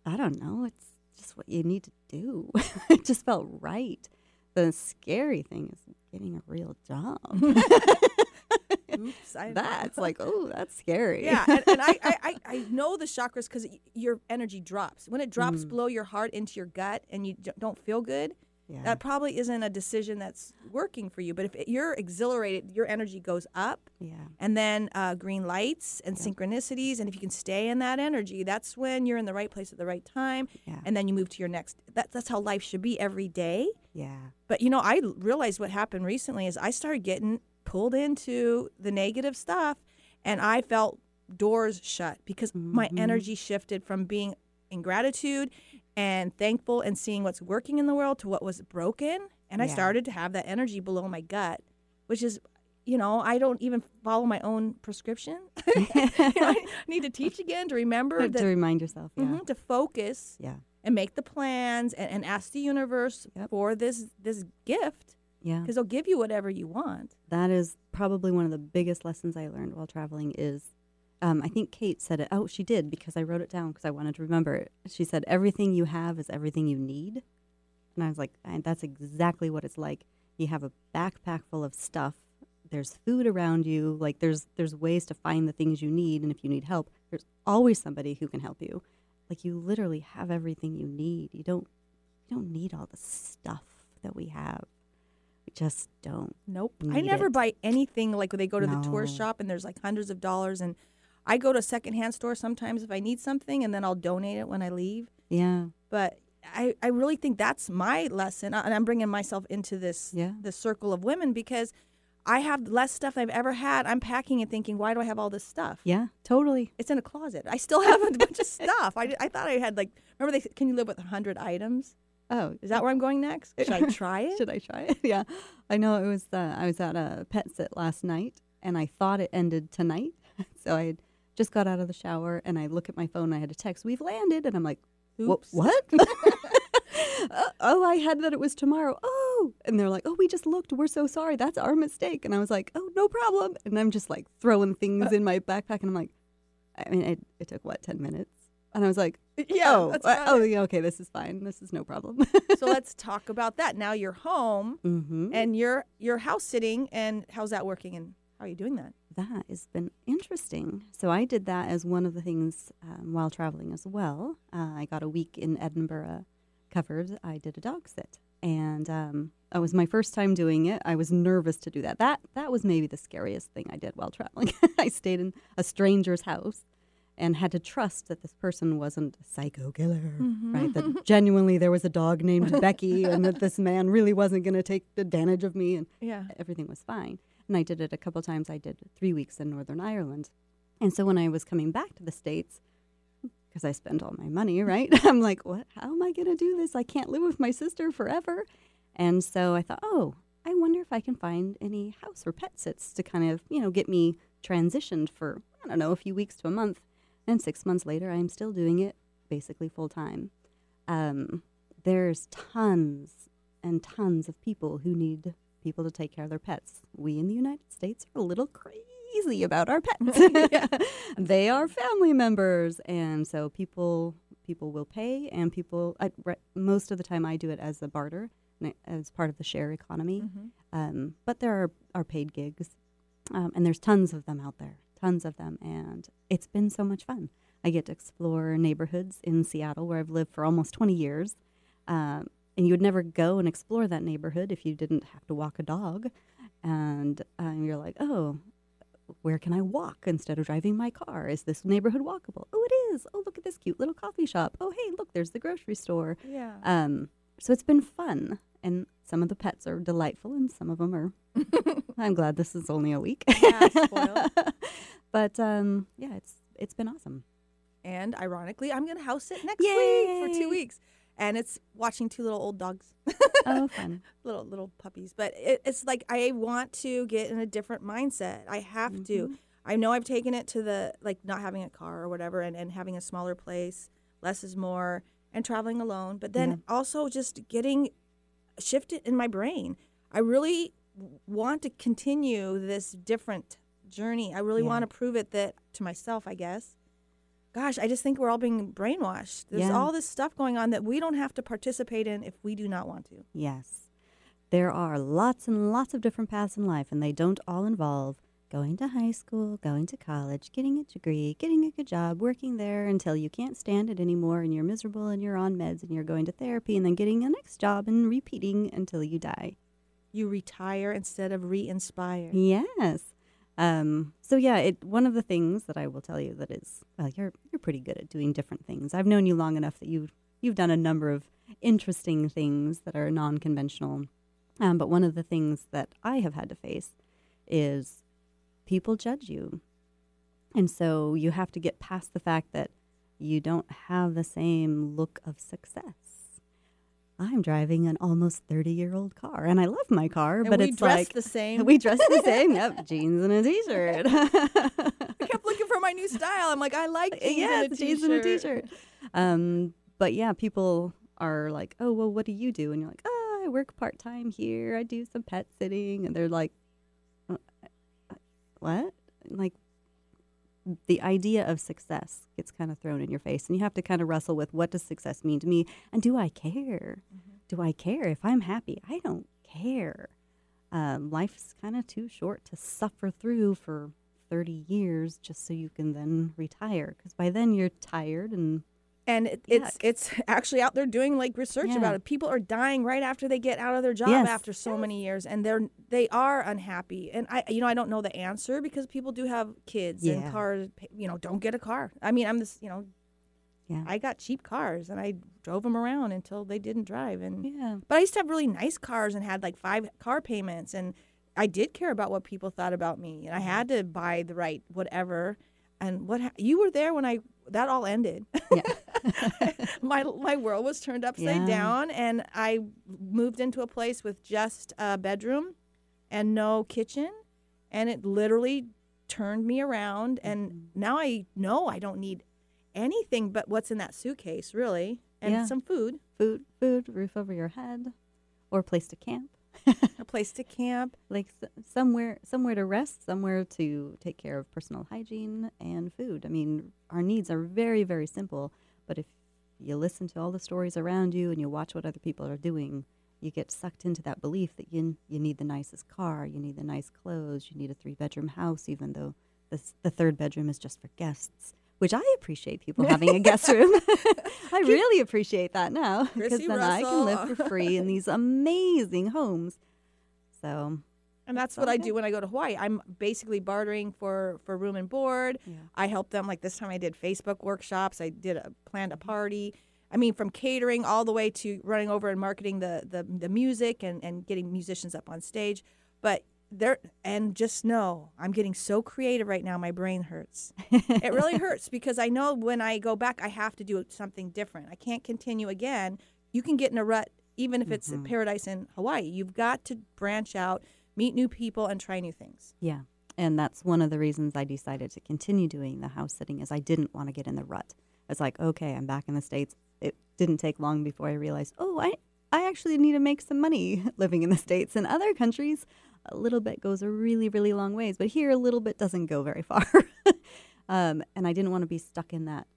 I don't know. It's just what you need to do. it just felt right. The scary thing is getting a real job. Oops. That's like, oh, that's scary. Yeah, and, and I, I, I- I know the chakras because your energy drops. When it drops Mm. below your heart into your gut and you don't feel good, yeah. that probably isn't a decision that's working for you. But if it, you're exhilarated, your energy goes up, yeah. and then uh, green lights and synchronicities. And if you can stay in that energy, that's when you're in the right place at the right time. Yeah. And then you move to your next. That, that's how life should be every day. Yeah. But you know, I realized what happened recently is I started getting pulled into the negative stuff, and I felt doors shut because my Mhm. energy shifted from being in gratitude and thankful and seeing what's working in the world to what was broken, and I started to have that energy below my gut, which is, you know, I don't even follow my own prescription. You know, I need to teach again to remember to remind yourself. Yeah. mhm, to focus Yeah. and make the plans and, and ask the universe Yep. for this this gift Yeah. because they'll give you whatever you want. That is probably one of the biggest lessons I learned while traveling is um, I think Kate said it. Oh, she did because I wrote it down because I wanted to remember it. She said, everything you have is everything you need. And I was like, that's exactly what it's like. You have a backpack full of stuff. There's food around you. Like there's there's ways to find the things you need. And if you need help, there's always somebody who can help you. Like you literally have everything you need. You don't you don't need all the stuff that we have. We just don't. Nope. I never it. buy anything like when they go to the No. tourist shop and there's like hundreds of dollars and I go to a secondhand store sometimes if I need something and then I'll donate it when I leave. Yeah. But I, I really think that's my lesson and I'm bringing myself into this Yeah. this circle of women because I have less stuff I've ever had. I'm packing and thinking, why do I have all this stuff? Yeah. Totally. It's in a closet. I still have a bunch of stuff. I, I thought I had like, remember they can you live with 100 items? Oh, Is that where I'm going next? Should I try it? Should I try it? yeah. I know it was, uh, I was at a pet sit last night and I thought it ended tonight. so I had just got out of the shower and I look at my phone and I had a text, we've landed. And I'm like, "Wha- Oops. what? Uh, oh, I had that it was tomorrow. Oh. And they're like, oh, we just looked. We're so sorry. That's our mistake. And I was like, oh, no problem. And I'm just like throwing things in my backpack. And I'm like, I mean, it, it took what, 10 minutes? And I was like, Yeah, oh, uh, oh, yeah, okay, this is fine. This is no problem. so let's talk about that. Now you're home mm-hmm. and you're you're house sitting and how's that working and how are you doing that? That has been interesting. So I did that as one of the things um, while traveling as well. Uh, I got a week in Edinburgh covered. I did a dog sit, and um, it was my first time doing it. I was nervous to do that. That that was maybe the scariest thing I did while traveling. I stayed in a stranger's house and had to trust that this person wasn't a psycho killer, right? That genuinely there was a dog named Becky, and that this man really wasn't going to take advantage of me, and Yeah. everything was fine. And I did it a couple times. I did three weeks in Northern Ireland. And so when I was coming back to the States, because I spent all my money, right? I'm like, what? How am I going to do this? I can't live with my sister forever. And so I thought, oh, I wonder if I can find any house or pet sits to kind of, you know, get me transitioned for, I don't know, a few weeks to a month. And six months later, I'm still doing it basically full time. Um, there's tons and tons of people who need people to take care of their pets. We in the United States are a little crazy about our pets. they are family members, and so people people will pay, and people I, re- most of the time I do it as a barter as part of the share economy. Um, but there are, are paid gigs, um, and there's tons of them out there, tons of them, and it's been so much fun. I get to explore neighborhoods in Seattle where I've lived for almost 20 years. Um, and you would never go and explore that neighborhood if you didn't have to walk a dog. And um, you're like, oh, where can I walk instead of driving my car? Is this neighborhood walkable? Oh, it is. Oh, look at this cute little coffee shop. Oh, hey, look, there's the grocery store. Yeah. Um, so it's been fun, and some of the pets are delightful, and some of them are. I'm glad this is only a week. Yeah, but um, yeah, it's it's been awesome. And ironically, I'm going to house sit next Yay. week for two weeks. And it's watching two little old dogs, Oh, fun. little little puppies. But it, it's like I want to get in a different mindset. I have Mm-hmm. to. I know I've taken it to the like not having a car or whatever, and, and having a smaller place, less is more, and traveling alone. But then also just getting shifted in my brain. I really want to continue this different journey. I really Yeah. want to prove it that to myself, I guess. Gosh, I just think we're all being brainwashed. There's Yeah. all this stuff going on that we don't have to participate in if we do not want to. Yes. There are lots and lots of different paths in life, and they don't all involve going to high school, going to college, getting a degree, getting a good job, working there until you can't stand it anymore and you're miserable and you're on meds and you're going to therapy and then getting a next job and repeating until you die. You retire instead of re-inspire. Yes. Um, so yeah, it one of the things that I will tell you that is well, you're you're pretty good at doing different things. I've known you long enough that you you've done a number of interesting things that are non-conventional. Um, but one of the things that I have had to face is people judge you, and so you have to get past the fact that you don't have the same look of success. I'm driving an almost 30 year old car and I love my car, And but we it's dress like the same. we dress the same. Yep, jeans and a t shirt. I kept looking for my new style. I'm like, I like jeans yes, and a jeans and a t-shirt. t-shirt. Um, but yeah, people are like, "Oh, well, what do you do?" And you're like, "Oh, I work part time here. I do some pet sitting." And they're like, "Uh, uh, "What?" Like the idea of success gets kind of thrown in your face, and you have to kind of wrestle with what does success mean to me, and do I care? Do I care if I'm happy? I don't care. Um, life's kind of too short to suffer through for 30 years just so you can then retire because by then you're tired and And it, it's it's actually out there doing like research Yeah. about it. People are dying right after they get out of their job Yes. after so many years, and they're they are unhappy. And I, you know, I don't know the answer because people do have kids and cars. You know, don't get a car. I mean, I'm this. You know, yeah I got cheap cars and I drove them around until they didn't drive. And yeah but I used to have really nice cars and had like five car payments, and I did care about what people thought about me, and I had to buy the right whatever. And what ha- you were there when I that all ended. yeah my my world was turned upside Yeah. down, and I moved into a place with just a bedroom and no kitchen, and it literally turned me around. And Mm-hmm. now I know I don't need anything but what's in that suitcase, really, and Yeah. some food, food food roof over your head or a place to camp a place to camp. like s- somewhere somewhere to rest somewhere to take care of personal hygiene and food i mean our needs are very very simple but if you listen to all the stories around you and you watch what other people are doing you get sucked into that belief that you you need the nicest car you need the nice clothes you need a three bedroom house even though this, the third bedroom is just for guests which I appreciate people having a guest room. I really appreciate that now because then I can live for free in these amazing homes. So And that's what I do when I go to Hawaii. I'm basically bartering for, for room and board. Yeah. I help them. Like this time, I did Facebook workshops. I did a planned a party. I mean, from catering all the way to running over and marketing the the, the music and, and getting musicians up on stage. But there and just know I'm getting so creative right now. My brain hurts. it really hurts because I know when I go back, I have to do something different. I can't continue again. You can get in a rut even if it's a paradise in Hawaii. You've got to branch out, meet new people, and try new things. Yeah. And that's one of the reasons I decided to continue doing the house sitting is I didn't want to get in the rut. It's like, okay, I'm back in the States. It didn't take long before I realized, oh, I, I actually need to make some money living in the States. In other countries, a little bit goes a really, really long ways. But here, a little bit doesn't go very far. um, and I didn't want to be stuck in that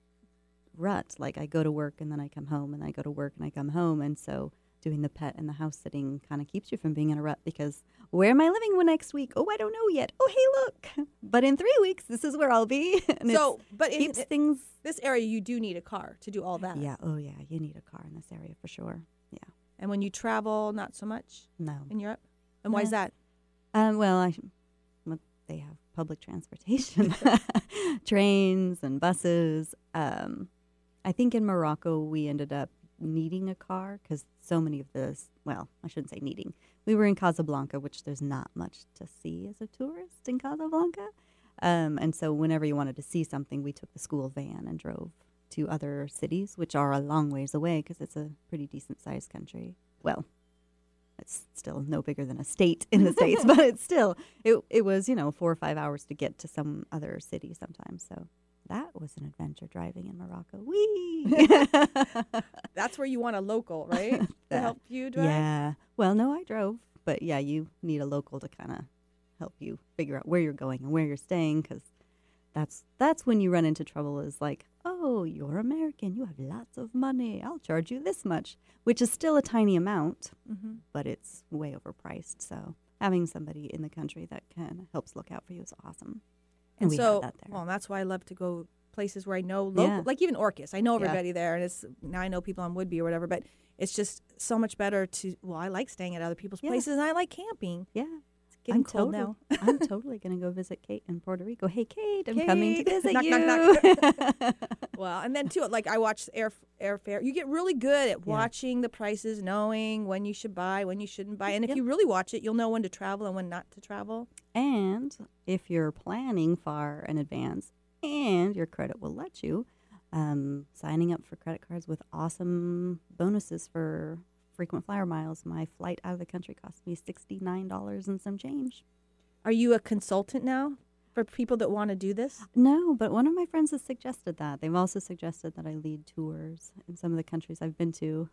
rut. Like I go to work and then I come home and I go to work and I come home. And so doing the pet and the house sitting kind of keeps you from being in a rut because where am I living next week? Oh, I don't know yet. Oh, hey, look. But in three weeks, this is where I'll be. and so, but keeps it- things. this area, you do need a car to do all that. Yeah. Oh, yeah. You need a car in this area for sure. Yeah. And when you travel, not so much No. in Europe. And why is that? Um, well, I, well, they have public transportation, trains and buses. Um, I think in Morocco we ended up needing a car because so many of this. Well, I shouldn't say needing. We were in Casablanca, which there's not much to see as a tourist in Casablanca, um, and so whenever you wanted to see something, we took the school van and drove to other cities, which are a long ways away because it's a pretty decent sized country. Well, it's still no bigger than a state in the states, but it's still it it was you know four or five hours to get to some other city sometimes. So that was an adventure driving in Morocco. Wee. That's where you want a local, right? to help you drive. yeah. Well, no, I drove, but yeah, you need a local to kind of help you figure out where you're going and where you're staying because that's that's when you run into trouble. Is like, oh, you're American, you have lots of money, I'll charge you this much, which is still a tiny amount, hmm but it's way overpriced. So having somebody in the country that can helps look out for you is awesome. And, we so, have that there. well, that's why I love to go places where I know local, Yeah. like even Orcas. I know Yeah. everybody there, and it's now I know people on Whidbey or whatever. But it's just so much better to. Well, I like staying at other people's Yeah. places, and I like camping. yeah, getting I'm cold total- now. I'm totally gonna go visit Kate in Puerto Rico. Hey, Kate, I'm coming to visit Knock, you. knock, knock. Well, and then too, like I watch air airfare. You get really good at Yeah. watching the prices, knowing when you should buy, when you shouldn't buy, and if Yep. you really watch it, you'll know when to travel and when not to travel. And if you're planning far in advance and your credit will let you, um, signing up for credit cards with awesome bonuses for frequent flyer miles. My flight out of the country cost me $69 and some change. Are you a consultant now for people that want to do this? No, but one of my friends has suggested that. They've also suggested that I lead tours in some of the countries I've been to.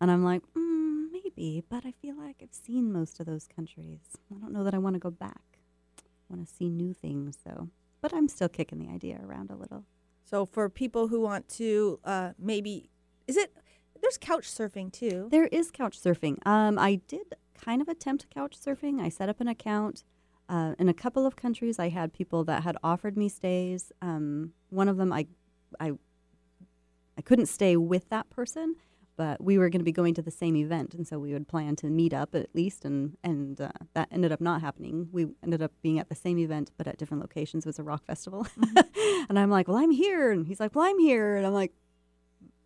And I'm like, mm, maybe, but I feel like I've seen most of those countries. I don't know that I want to go back. I want to see new things, though. But I'm still kicking the idea around a little. So for people who want to uh, maybe, is it, there's couch surfing too. There is couch surfing. Um, I did kind of attempt couch surfing. I set up an account. Uh, in a couple of countries, I had people that had offered me stays. Um, one of them, I, I, I couldn't stay with that person, but we were going to be going to the same event, and so we would plan to meet up at least. And and uh, that ended up not happening. We ended up being at the same event, but at different locations. It was a rock festival, and I'm like, "Well, I'm here," and he's like, "Well, I'm here," and I'm like,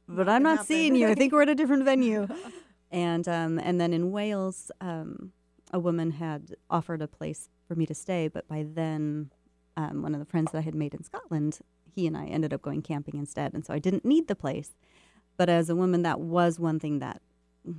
"But I'm not seeing you. I think we're at a different venue." and um, and then in Wales, um, a woman had offered a place for me to stay, but by then, um, one of the friends that I had made in Scotland, he and I ended up going camping instead, and so I didn't need the place. But as a woman, that was one thing that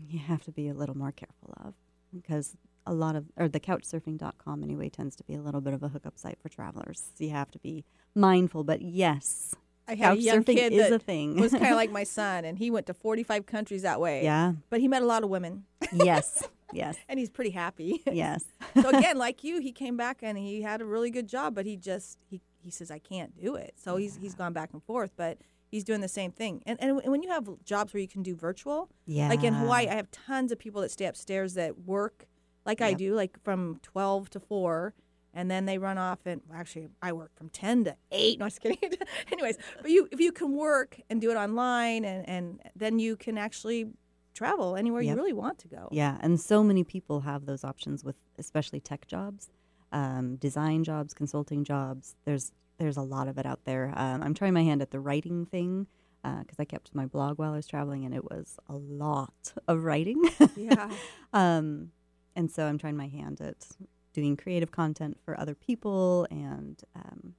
you have to be a little more careful of because a lot of or the couchsurfing.com anyway tends to be a little bit of a hookup site for travelers. So you have to be mindful, but yes, I had a young surfing kid is that a thing. was kind of like my son, and he went to 45 countries that way. yeah, But he met a lot of women, yes, yes, and he's pretty happy. yes. so again, like you, he came back and he had a really good job, but he just he he says I can't do it. So he's he's gone back and forth, but he's doing the same thing. And and when you have jobs where you can do virtual, Yeah. like in Hawaii, I have tons of people that stay upstairs that work like I do, like from 12 to 4. And then they run off, and actually, I work from ten to eight. No, I'm just kidding. Anyways, but you, if you can work and do it online, and, and then you can actually travel anywhere you really want to go. Yeah, and so many people have those options with especially tech jobs, um, design jobs, consulting jobs. There's there's a lot of it out there. Um, I'm trying my hand at the writing thing because I kept my blog while I was traveling, and it was a lot of writing. Yeah. um, and so I'm trying my hand at doing creative content for other people, and um,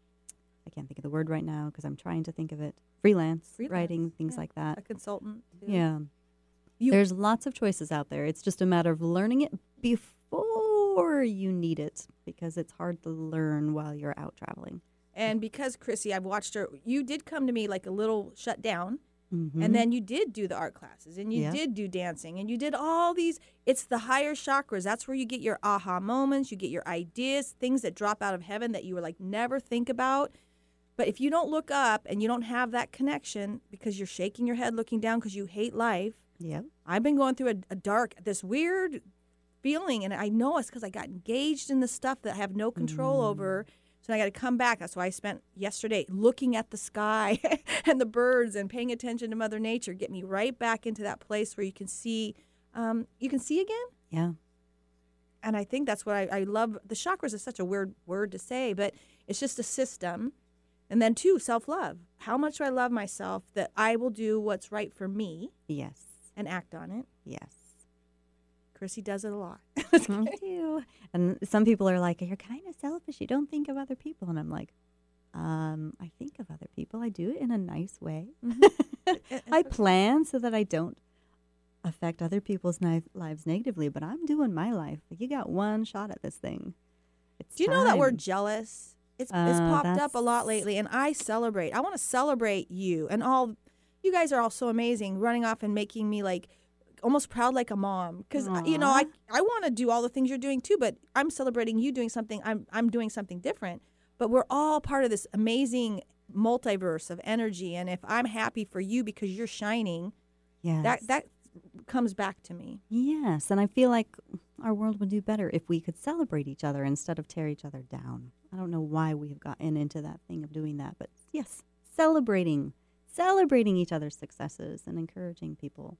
I can't think of the word right now because I'm trying to think of it. Freelance, Freelance, writing, things yeah. like that. a consultant. too. Yeah. You- There's lots of choices out there. It's just a matter of learning it before you need it because it's hard to learn while you're out traveling. And because Chrissy, I've watched her. You did come to me like a little shut down, Mhm. and then you did do the art classes, and you Yeah. did do dancing, and you did all these. It's the higher chakras. That's where you get your aha moments. You get your ideas, things that drop out of heaven that you were like never think about. But if you don't look up and you don't have that connection because you're shaking your head looking down because you hate life, Yeah. I've been going through a, a dark, this weird feeling, and I know it's because I got engaged in the stuff that I have no control over. So I got to come back. That's why I spent yesterday looking at the sky and the birds and paying attention to Mother Nature. Get me right back into that place where you can see, um, you can see again. Yeah. And I think that's what I, I love. The chakras is such a weird word to say, but it's just a system. And then two, self love. How much do I love myself that I will do what's right for me Yes. and act on it? Yes. Chrissy does it a lot. I do. And some people are like, "You're kind of selfish. You don't think of other people." And I'm like, um, "I think of other people. I do it in a nice way. I plan so that I don't affect other people's ni- lives negatively. But I'm doing my life. Like you got one shot at this thing. It's Do you know that word time. jealous? It's, it's Uh, popped up a lot lately, and I celebrate. I want to celebrate you and all. You guys are all so amazing, running off and making me like almost proud like a mom because uh, you know I I want to do all the things you're doing too, but I'm celebrating you doing something. I'm I'm doing something different, but we're all part of this amazing multiverse of energy. And if I'm happy for you because you're shining, Yes. that that comes back to me. Yes, and I feel like our world would do better if we could celebrate each other instead of tear each other down. I don't know why we have gotten into that thing of doing that, but yes, celebrating, celebrating each other's successes and encouraging people.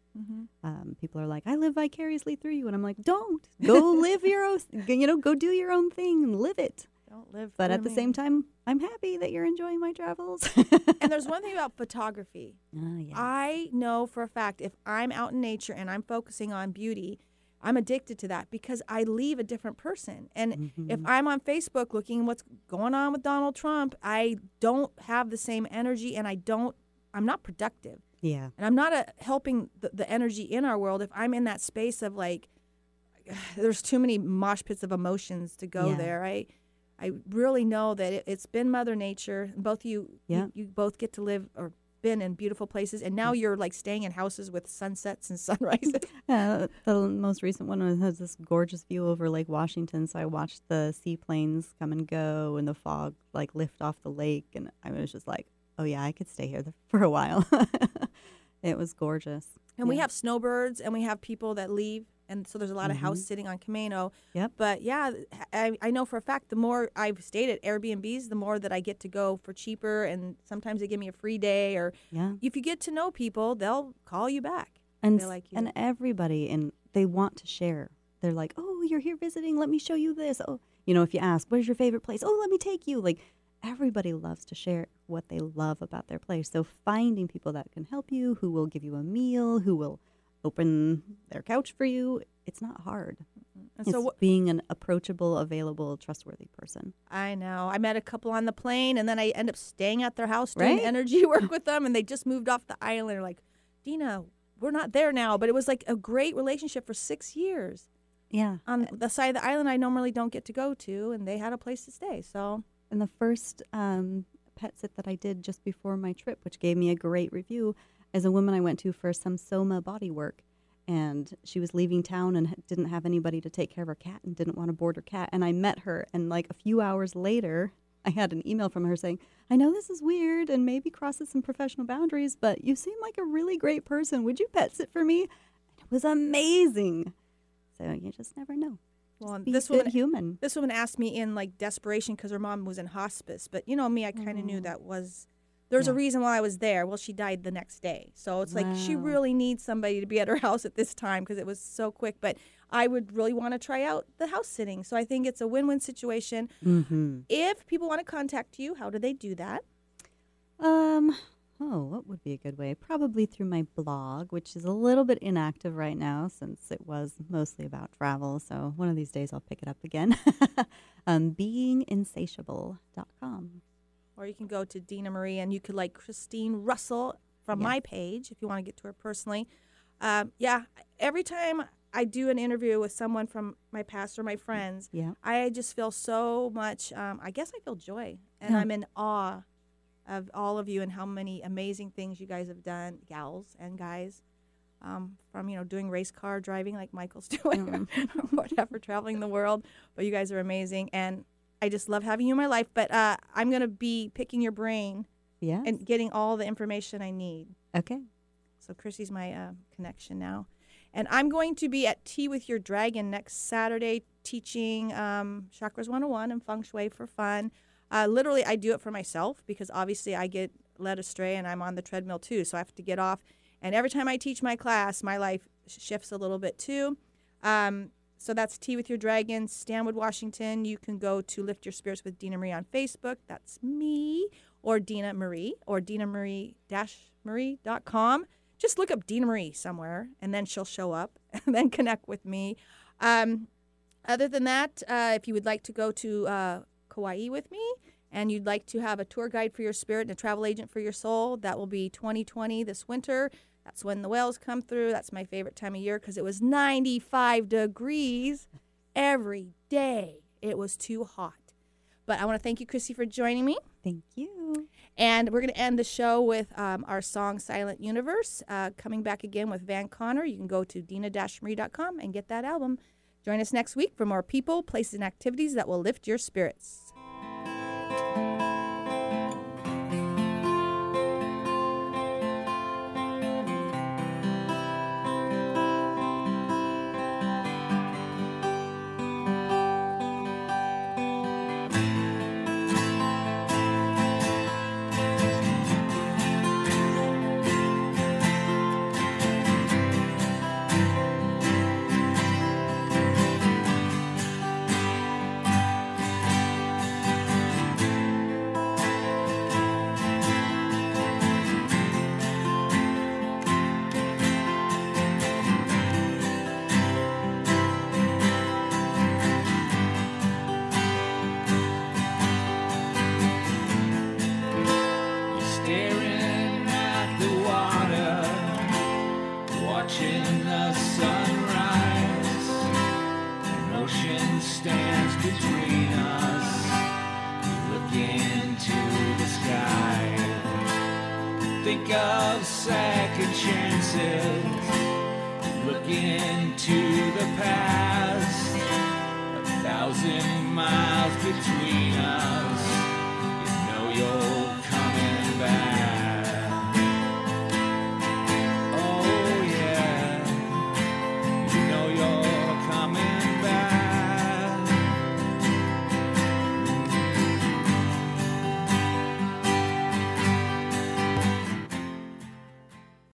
Um, people are like, "I live vicariously through you," and I'm like, "Don't go live your own, you know, go do your own thing and live it." Don't live. But at the same time, I'm happy that you're enjoying my travels. and there's one thing about photography. Ah, yeah. I know for a fact if I'm out in nature and I'm focusing on beauty, I'm addicted to that because I leave a different person. And if I'm on Facebook looking what's going on with Donald Trump, I don't have the same energy and I don't I'm not productive. Yeah. And I'm not a, helping the, the energy in our world if I'm in that space of like, there's too many mosh pits of emotions to go Yeah. there. I, I really know that it, it's been Mother Nature. Both you, Yeah. you, you both get to live or been in beautiful places, and now you're like staying in houses with sunsets and sunrises. Uh, the most recent one has this gorgeous view over Lake Washington. So I watched the seaplanes come and go and the fog like lift off the lake. And I was just like, oh, yeah, I could stay here for a while. it was gorgeous. And we have snowbirds, and we have people that leave, and so there's a lot of house sitting on Camano. Mm-hmm. Yep. But yeah, I, I know for a fact the more I've stayed at Airbnbs, the more that I get to go for cheaper, and sometimes they give me a free day. Or Yeah. if you get to know people, they'll call you back. and like you. and everybody and they want to share. They're like, "Oh, you're here visiting. Let me show you this." Oh, you know, if you ask, "Where's your favorite place?" "Oh, let me take you." Like everybody loves to share what they love about their place. So finding people that can help you, who will give you a meal, who will open their couch for you, it's not hard. And it's so being an approachable, available, trustworthy person. I know I met a couple on the plane, and then I end up staying at their house doing Right? energy work with them, and they just moved off the island. They're like, Dina, we're not there now, but it was like a great relationship for six years. Yeah. on the side of the island I normally don't get to go to, and they had a place to stay. So And the first um, pet sit that I did just before my trip, which gave me a great review, is a woman I went to for some Soma body work. And she was leaving town and didn't have anybody to take care of her cat and didn't want to board her cat. And I met her, and like a few hours later, I had an email from her saying, I know this is weird and maybe crosses some professional boundaries, but you seem like a really great person. Would you pet sit for me? And it was amazing. So you just never know. Well, Be this woman human. this woman asked me in like desperation because her mom was in hospice. But you know me, I kind of knew that was there's a reason why I was there. Well, she died the next day, so it's like she really needs somebody to be at her house at this time because it was so quick. But I would really want to try out the house sitting, so I think it's a win-win situation. Mm-hmm. If people want to contact you, how do they do that? Um, oh, what would be a good way? Probably through my blog, which is a little bit inactive right now since it was mostly about travel. So one of these days I'll pick it up again. um, beinginsatiable.com. or you can go to Dina Marie and you could like Christine Russell from Yeah. my page if you want to get to her personally. Um, yeah, every time I do an interview with someone from my past or my friends, Yeah. I just feel so much. Um, I guess I feel joy, and Yeah. I'm in awe of all of you and how many amazing things you guys have done, gals and guys. Um, from you know doing race car driving like Michael's doing, or whatever, traveling the world. But you guys are amazing, and I just love having you in my life. But uh, I'm gonna be picking your brain Yeah. and getting all the information I need. okay. So Chrissy's my uh, connection now, and I'm going to be at Tea with Your Dragon next Saturday, teaching um, Chakras 101 and Feng Shui for fun. Uh, literally, I do it for myself because obviously I get led astray and I'm on the treadmill too, so I have to get off. And every time I teach my class, my life shifts a little bit too. Um, so that's Tea with Your Dragon, Stanwood, Washington. You can go to Lift Your Spirits with Dina Marie on Facebook. That's me, or Dina Marie, or Dina Marie Marie.com. Just look up Dina Marie somewhere, and then she'll show up, and then connect with me. Um, other than that, uh, if you would like to go to uh, Kauai with me, and you'd like to have a tour guide for your spirit and a travel agent for your soul, that will be 2020 this winter. That's when the whales come through. That's my favorite time of year because it was 95 degrees every day. It was too hot. But I want to thank you, Chrissy, for joining me. Thank you. And we're going to end the show with um, our song Silent Universe, uh, coming back again with Van Connor. You can go to dina-marie.com and get that album. Join us next week for more people, places, and activities that will lift your spirits.